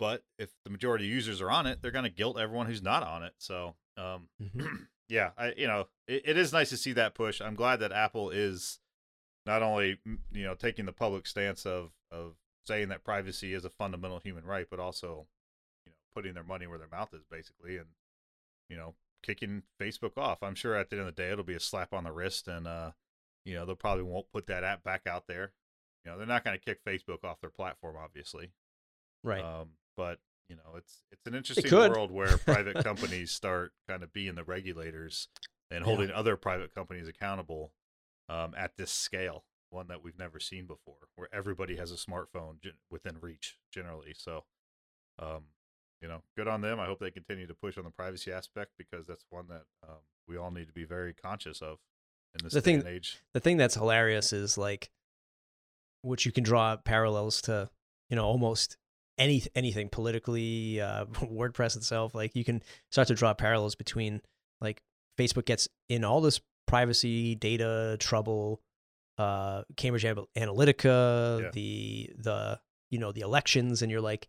[SPEAKER 2] but if the majority of users are on it, they're going to guilt everyone who's not on it. So, um, mm-hmm. yeah, I, you know, it, it is nice to see that push. I'm glad that Apple is not only you know taking the public stance of of saying that privacy is a fundamental human right, but also you know putting their money where their mouth is basically, and you know kicking Facebook off. I'm sure at the end of the day it'll be a slap on the wrist, and uh, you know they'll probably won't put that app back out there. You know they're not going to kick Facebook off their platform, obviously.
[SPEAKER 1] Right.
[SPEAKER 2] Um, but you know, it's it's an interesting world where private companies start kind of being the regulators and holding yeah. other private companies accountable um, at this scale, one that we've never seen before, where everybody has a smartphone within reach generally. So, um, you know, good on them. I hope they continue to push on the privacy aspect because that's one that um, we all need to be very conscious of in this
[SPEAKER 1] the thing,
[SPEAKER 2] age.
[SPEAKER 1] The thing that's hilarious is like, which you can draw parallels to, you know, almost any anything politically, uh, WordPress itself. Like you can start to draw parallels between like Facebook gets in all this privacy data trouble, uh, Cambridge Analytica, yeah. the the you know the elections, and you're like,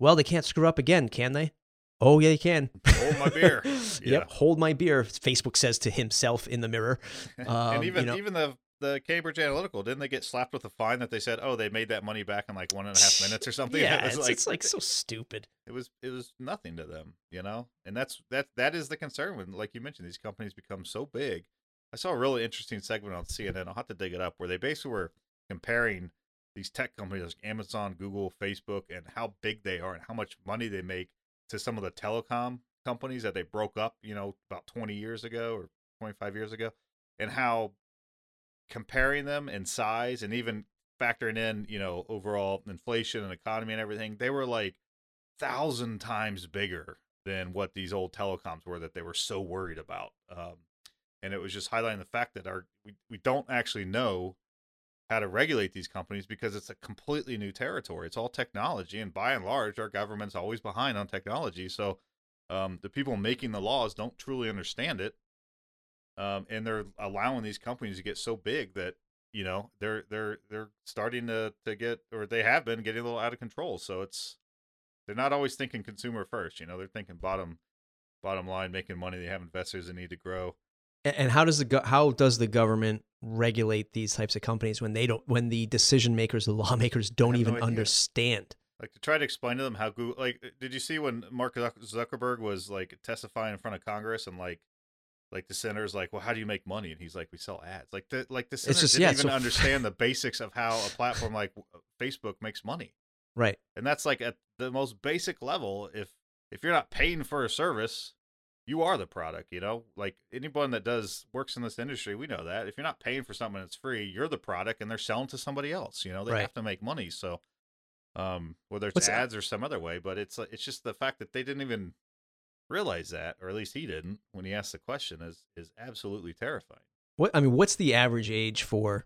[SPEAKER 1] well, they can't screw up again, can they? Oh yeah, they can.
[SPEAKER 2] Hold my beer. yeah.
[SPEAKER 1] Yep, hold my beer. Facebook says to himself in the mirror.
[SPEAKER 2] Um, and even you know, even the the Cambridge Analytica didn't they get slapped with a fine that they said, oh, they made that money back in like one and a half minutes or something?
[SPEAKER 1] yeah, it it's, like, it's like so stupid.
[SPEAKER 2] It was it was nothing to them, you know, and that's that that is the concern when, like you mentioned, these companies become so big. I saw a really interesting segment on CNN. I'll have to dig it up where they basically were comparing these tech companies like Amazon, Google, Facebook, and how big they are and how much money they make to some of the telecom companies that they broke up, you know, about 20 years ago or 25 years ago, and how comparing them in size and even factoring in, you know, overall inflation and economy and everything, they were like thousand times bigger than what these old telecoms were that they were so worried about. Um, and it was just highlighting the fact that our we, we don't actually know how to regulate these companies because it's a completely new territory. It's all technology, and by and large, our government's always behind on technology. So um, the people making the laws don't truly understand it, um, and they're allowing these companies to get so big that you know they're they're they're starting to to get or they have been getting a little out of control. So it's they're not always thinking consumer first. You know, they're thinking bottom bottom line, making money. They have investors that need to grow.
[SPEAKER 1] And how does the how does the government regulate these types of companies when they don't when the decision makers, the lawmakers don't even no understand?
[SPEAKER 2] Like to try to explain to them how Google like did you see when Mark Zuckerberg was like testifying in front of Congress and like like the senator's like, well, how do you make money? And he's like, we sell ads. Like the like the senator just, didn't yeah, even so... understand the basics of how a platform like Facebook makes money.
[SPEAKER 1] Right.
[SPEAKER 2] And that's like at the most basic level. If if you're not paying for a service, you are the product. You know, like anyone that does works in this industry, we know that if you're not paying for something that's free, you're the product, and they're selling to somebody else. You know, they
[SPEAKER 1] Right.
[SPEAKER 2] have to make money. So, um, whether it's
[SPEAKER 1] What's that?
[SPEAKER 2] ads or some other way, but it's it's just the fact that they didn't even realize that, or at least he didn't when he asked the question, is is absolutely terrifying.
[SPEAKER 1] What I mean, what's the average age for,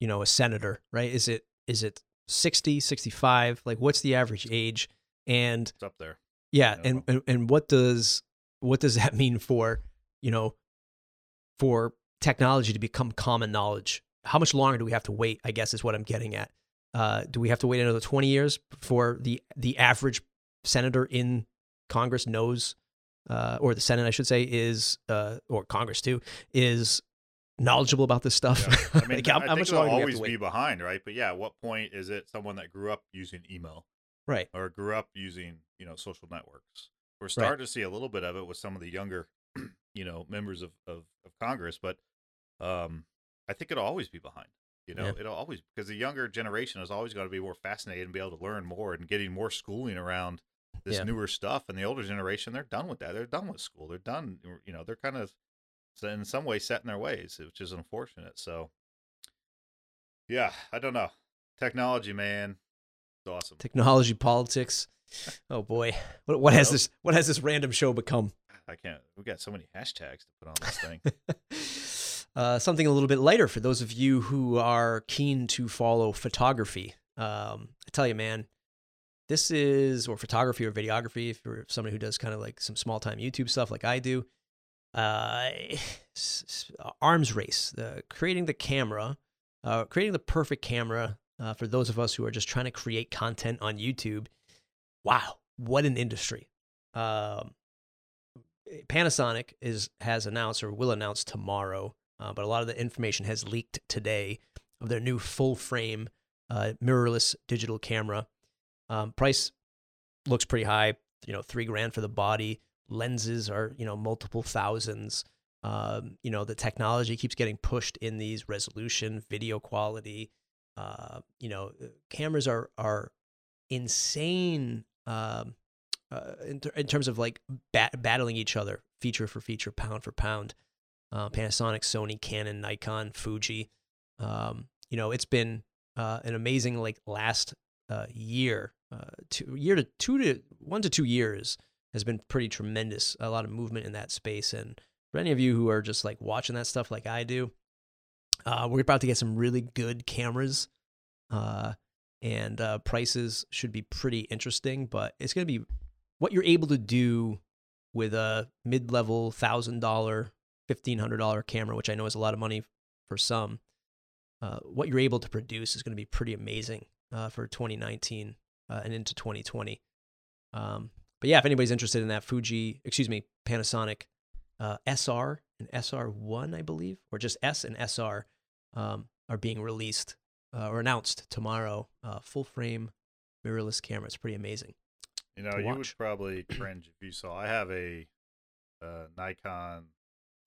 [SPEAKER 1] you know, a senator, right? Is it is it 60, 65? Like what's the average age? And
[SPEAKER 2] It's up there.
[SPEAKER 1] yeah, and, and and what does what does that mean for, you know, for technology to become common knowledge? How much longer do we have to wait? I guess is what I'm getting at. Uh, do we have to wait another 20 years before the the average senator in Congress knows, uh, or the Senate, I should say, is uh, or Congress too, is knowledgeable about this stuff?
[SPEAKER 2] Yeah. I mean,
[SPEAKER 1] Like, how,
[SPEAKER 2] I
[SPEAKER 1] how
[SPEAKER 2] think
[SPEAKER 1] much
[SPEAKER 2] it'll
[SPEAKER 1] longer do we have
[SPEAKER 2] always be behind, right? But yeah, at what point is it someone that grew up using email
[SPEAKER 1] Right.
[SPEAKER 2] or grew up using you know social networks? We're starting to see a little bit of it with some of the younger, you know, members of of, of Congress, but um, I think it'll always be behind. You know,
[SPEAKER 1] Yeah.
[SPEAKER 2] it'll always because the younger generation is always going to be more fascinated and be able to learn more and getting more schooling around this
[SPEAKER 1] Yeah.
[SPEAKER 2] newer stuff. And the older generation, they're done with that. They're done with school. They're done. You know, they're kind of in some way set in their ways, which is unfortunate. So, yeah, I don't know. Technology, man, it's awesome.
[SPEAKER 1] Technology, politics. Oh boy, what, what has this what has this random show become?
[SPEAKER 2] I can't. We got so many hashtags to put on this thing.
[SPEAKER 1] uh, something a little bit lighter for those of you who are keen to follow photography. Um, I tell you, man, this is or photography or videography. If you're somebody who does kind of like some small time YouTube stuff, like I do, uh, arms race, the creating the camera, uh, creating the perfect camera uh, for those of us who are just trying to create content on YouTube. Wow, what an industry! Um, Panasonic is has announced or will announce tomorrow, uh, but a lot of the information has leaked today of their new full frame uh, mirrorless digital camera. Um, price looks pretty high, you know, three grand for the body. Lenses are you know multiple thousands. Um, you know, the technology keeps getting pushed in these resolution, video quality. Uh, you know, cameras are are insane. Um, uh, in, ter- in terms of like bat- battling each other, feature for feature, pound for pound. Uh, Panasonic, Sony, Canon, Nikon, Fuji. Um, you know, it's been uh, an amazing like last uh, year, uh, two year to two to one to two years has been pretty tremendous. A lot of movement in that space, and for any of you who are just like watching that stuff like I do, uh, we're about to get some really good cameras. Uh, and uh, prices should be pretty interesting, but it's going to be what you're able to do with a dollar, fifteen hundred dollar camera, which I know is a lot of money for some. Uh, what you're able to produce is going to be pretty amazing uh, for 2019 uh, and into 2020. Um, but yeah, if anybody's interested in that, Fuji, excuse me, Panasonic uh, SR and SR1, I believe, or just S and SR, um, are being released uh, or announced tomorrow. Uh, full frame mirrorless camera. It's pretty amazing.
[SPEAKER 2] You know, you would probably cringe if you saw. I have a uh, Nikon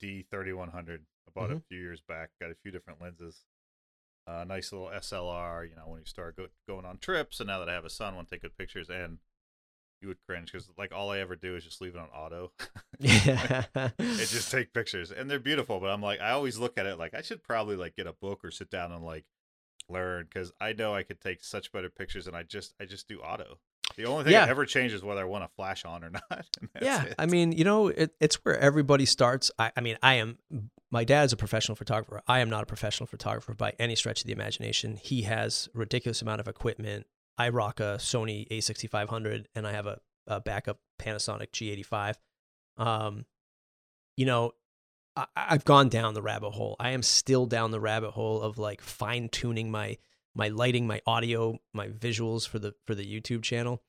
[SPEAKER 2] D3100. I bought it
[SPEAKER 1] Mhm.
[SPEAKER 2] a few years back. Got a few different lenses. Uh, nice little SLR. You know, when you start go- going on trips, and now that I have a son, I want to take good pictures. And you would cringe because like all I ever do is just leave it on auto.
[SPEAKER 1] Yeah.
[SPEAKER 2] and just take pictures, and they're beautiful. But I'm like, I always look at it like I should probably like get a book or sit down and like learn because I know I could take such better pictures, and I just I just do auto. The only thing
[SPEAKER 1] Yeah.
[SPEAKER 2] that ever changes whether I want to flash on or not. and that's
[SPEAKER 1] yeah,
[SPEAKER 2] it.
[SPEAKER 1] I mean, you know, it, it's where everybody starts. I, I mean, I am. My dad's a professional photographer. I am not a professional photographer by any stretch of the imagination. He has a ridiculous amount of equipment. I rock a Sony A6500, and I have a, a backup Panasonic G85. Um, you know, I, I've gone down the rabbit hole. I am still down the rabbit hole of like fine tuning my my lighting, my audio, my visuals for the for the YouTube channel,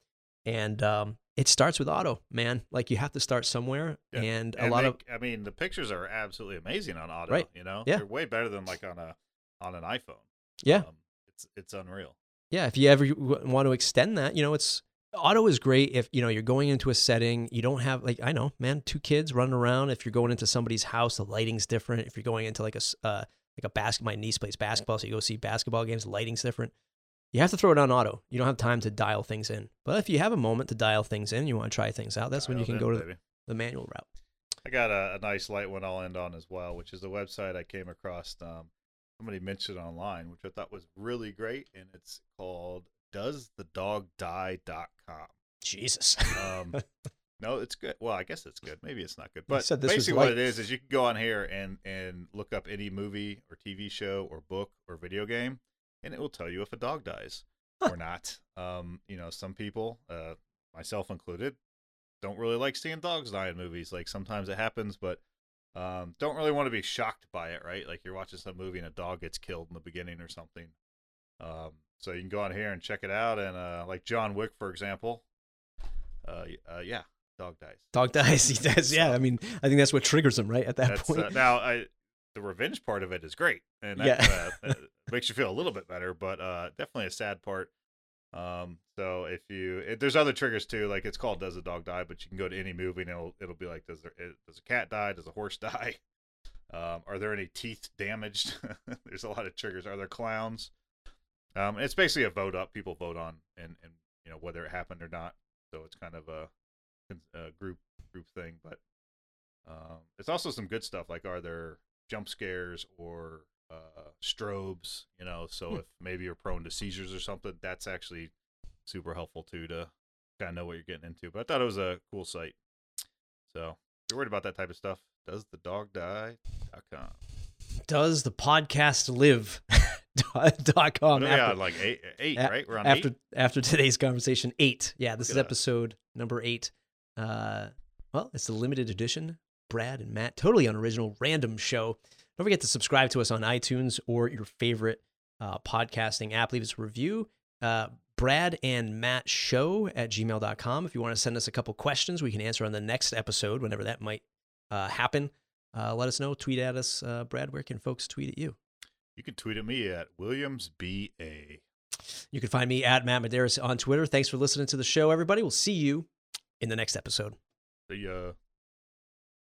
[SPEAKER 1] and um, it starts with auto, man. Like you have to start somewhere,
[SPEAKER 2] Yeah.
[SPEAKER 1] and a
[SPEAKER 2] And
[SPEAKER 1] lot
[SPEAKER 2] they-
[SPEAKER 1] of
[SPEAKER 2] I mean, the pictures are absolutely amazing on auto.
[SPEAKER 1] Right.
[SPEAKER 2] You know,
[SPEAKER 1] Yeah.
[SPEAKER 2] they're way better than like on a on an iPhone.
[SPEAKER 1] yeah,
[SPEAKER 2] um, it's it's unreal.
[SPEAKER 1] yeah. If you ever want to extend that, you know, it's auto is great if you know you're going into a setting you don't have like I know, man, two kids running around. If you're going into somebody's house, the lighting's different. If you're going into like a uh, like a basket, my niece plays basketball, so you go see basketball games. Lighting's different. You have to throw it on auto. You don't have time to dial things in. But if you have a moment to dial things in, you want to try things out. That's when you can
[SPEAKER 2] in,
[SPEAKER 1] go to
[SPEAKER 2] baby.
[SPEAKER 1] the manual route.
[SPEAKER 2] I got a, a, nice light one I'll end on as well, which is the website I came across. Um, somebody mentioned online, which I thought was really great, and it's called doesthedogdie.com.
[SPEAKER 1] Jesus.
[SPEAKER 2] um, no, it's good. Well, I guess it's good. Maybe it's not good. But basically, what it is is you can go on here and and look up any movie or TV show or book or video game, and it will tell you if a dog dies huh. or not. Um, you know, some people, uh, myself included, don't really like seeing dogs die in movies. Like sometimes it happens, but um, don't really want to be shocked by it, right? Like you're watching some movie and a dog gets killed in the beginning or something. Um, so you can go on here and check it out. And uh, like John Wick, for example, uh, uh, yeah, dog dies.
[SPEAKER 1] Dog dies. He does. Yeah. I mean, I think that's what triggers him, right? At that that's, uh, point.
[SPEAKER 2] now, I, the revenge part of it is great, and that yeah. Uh, makes you feel a little bit better. But uh, definitely a sad part. Um, so if you, if there's other triggers too, like it's called "Does a Dog Die?" But you can go to any movie and it'll it'll be like, "Does there, does a cat die? Does a horse die? Um, are there any teeth damaged?" there's a lot of triggers. Are there clowns? Um, it's basically a vote up. People vote on and and you know whether it happened or not. So it's kind of a, a group group thing. But um, it's also some good stuff. Like are there jump scares or uh, strobes? You know, so hmm. if maybe you're prone to seizures or something, that's actually super helpful too to kind of know what you're getting into. But I thought it was a cool site. So if you're worried about that type of stuff, does the dog die.com.
[SPEAKER 1] Does the podcast live? dot com.
[SPEAKER 2] Yeah, after, like eight, eight right? We're on
[SPEAKER 1] after
[SPEAKER 2] eight?
[SPEAKER 1] after today's conversation. Eight. Yeah, this is episode that. number eight. Uh, well, it's the limited edition. Brad and Matt, totally unoriginal, random show. Don't forget to subscribe to us on iTunes or your favorite uh, podcasting app. Leave us a review. Uh, Brad and Matt show at gmail.com. If you want to send us a couple questions, we can answer on the next episode, whenever that might uh, happen. Uh, let us know. Tweet at us. Uh, Brad, where can folks tweet at you?
[SPEAKER 2] You can tweet at me at WilliamsBA.
[SPEAKER 1] You can find me at Matt Medeiros on Twitter. Thanks for listening to the show, everybody. We'll see you in the next episode.
[SPEAKER 2] See ya.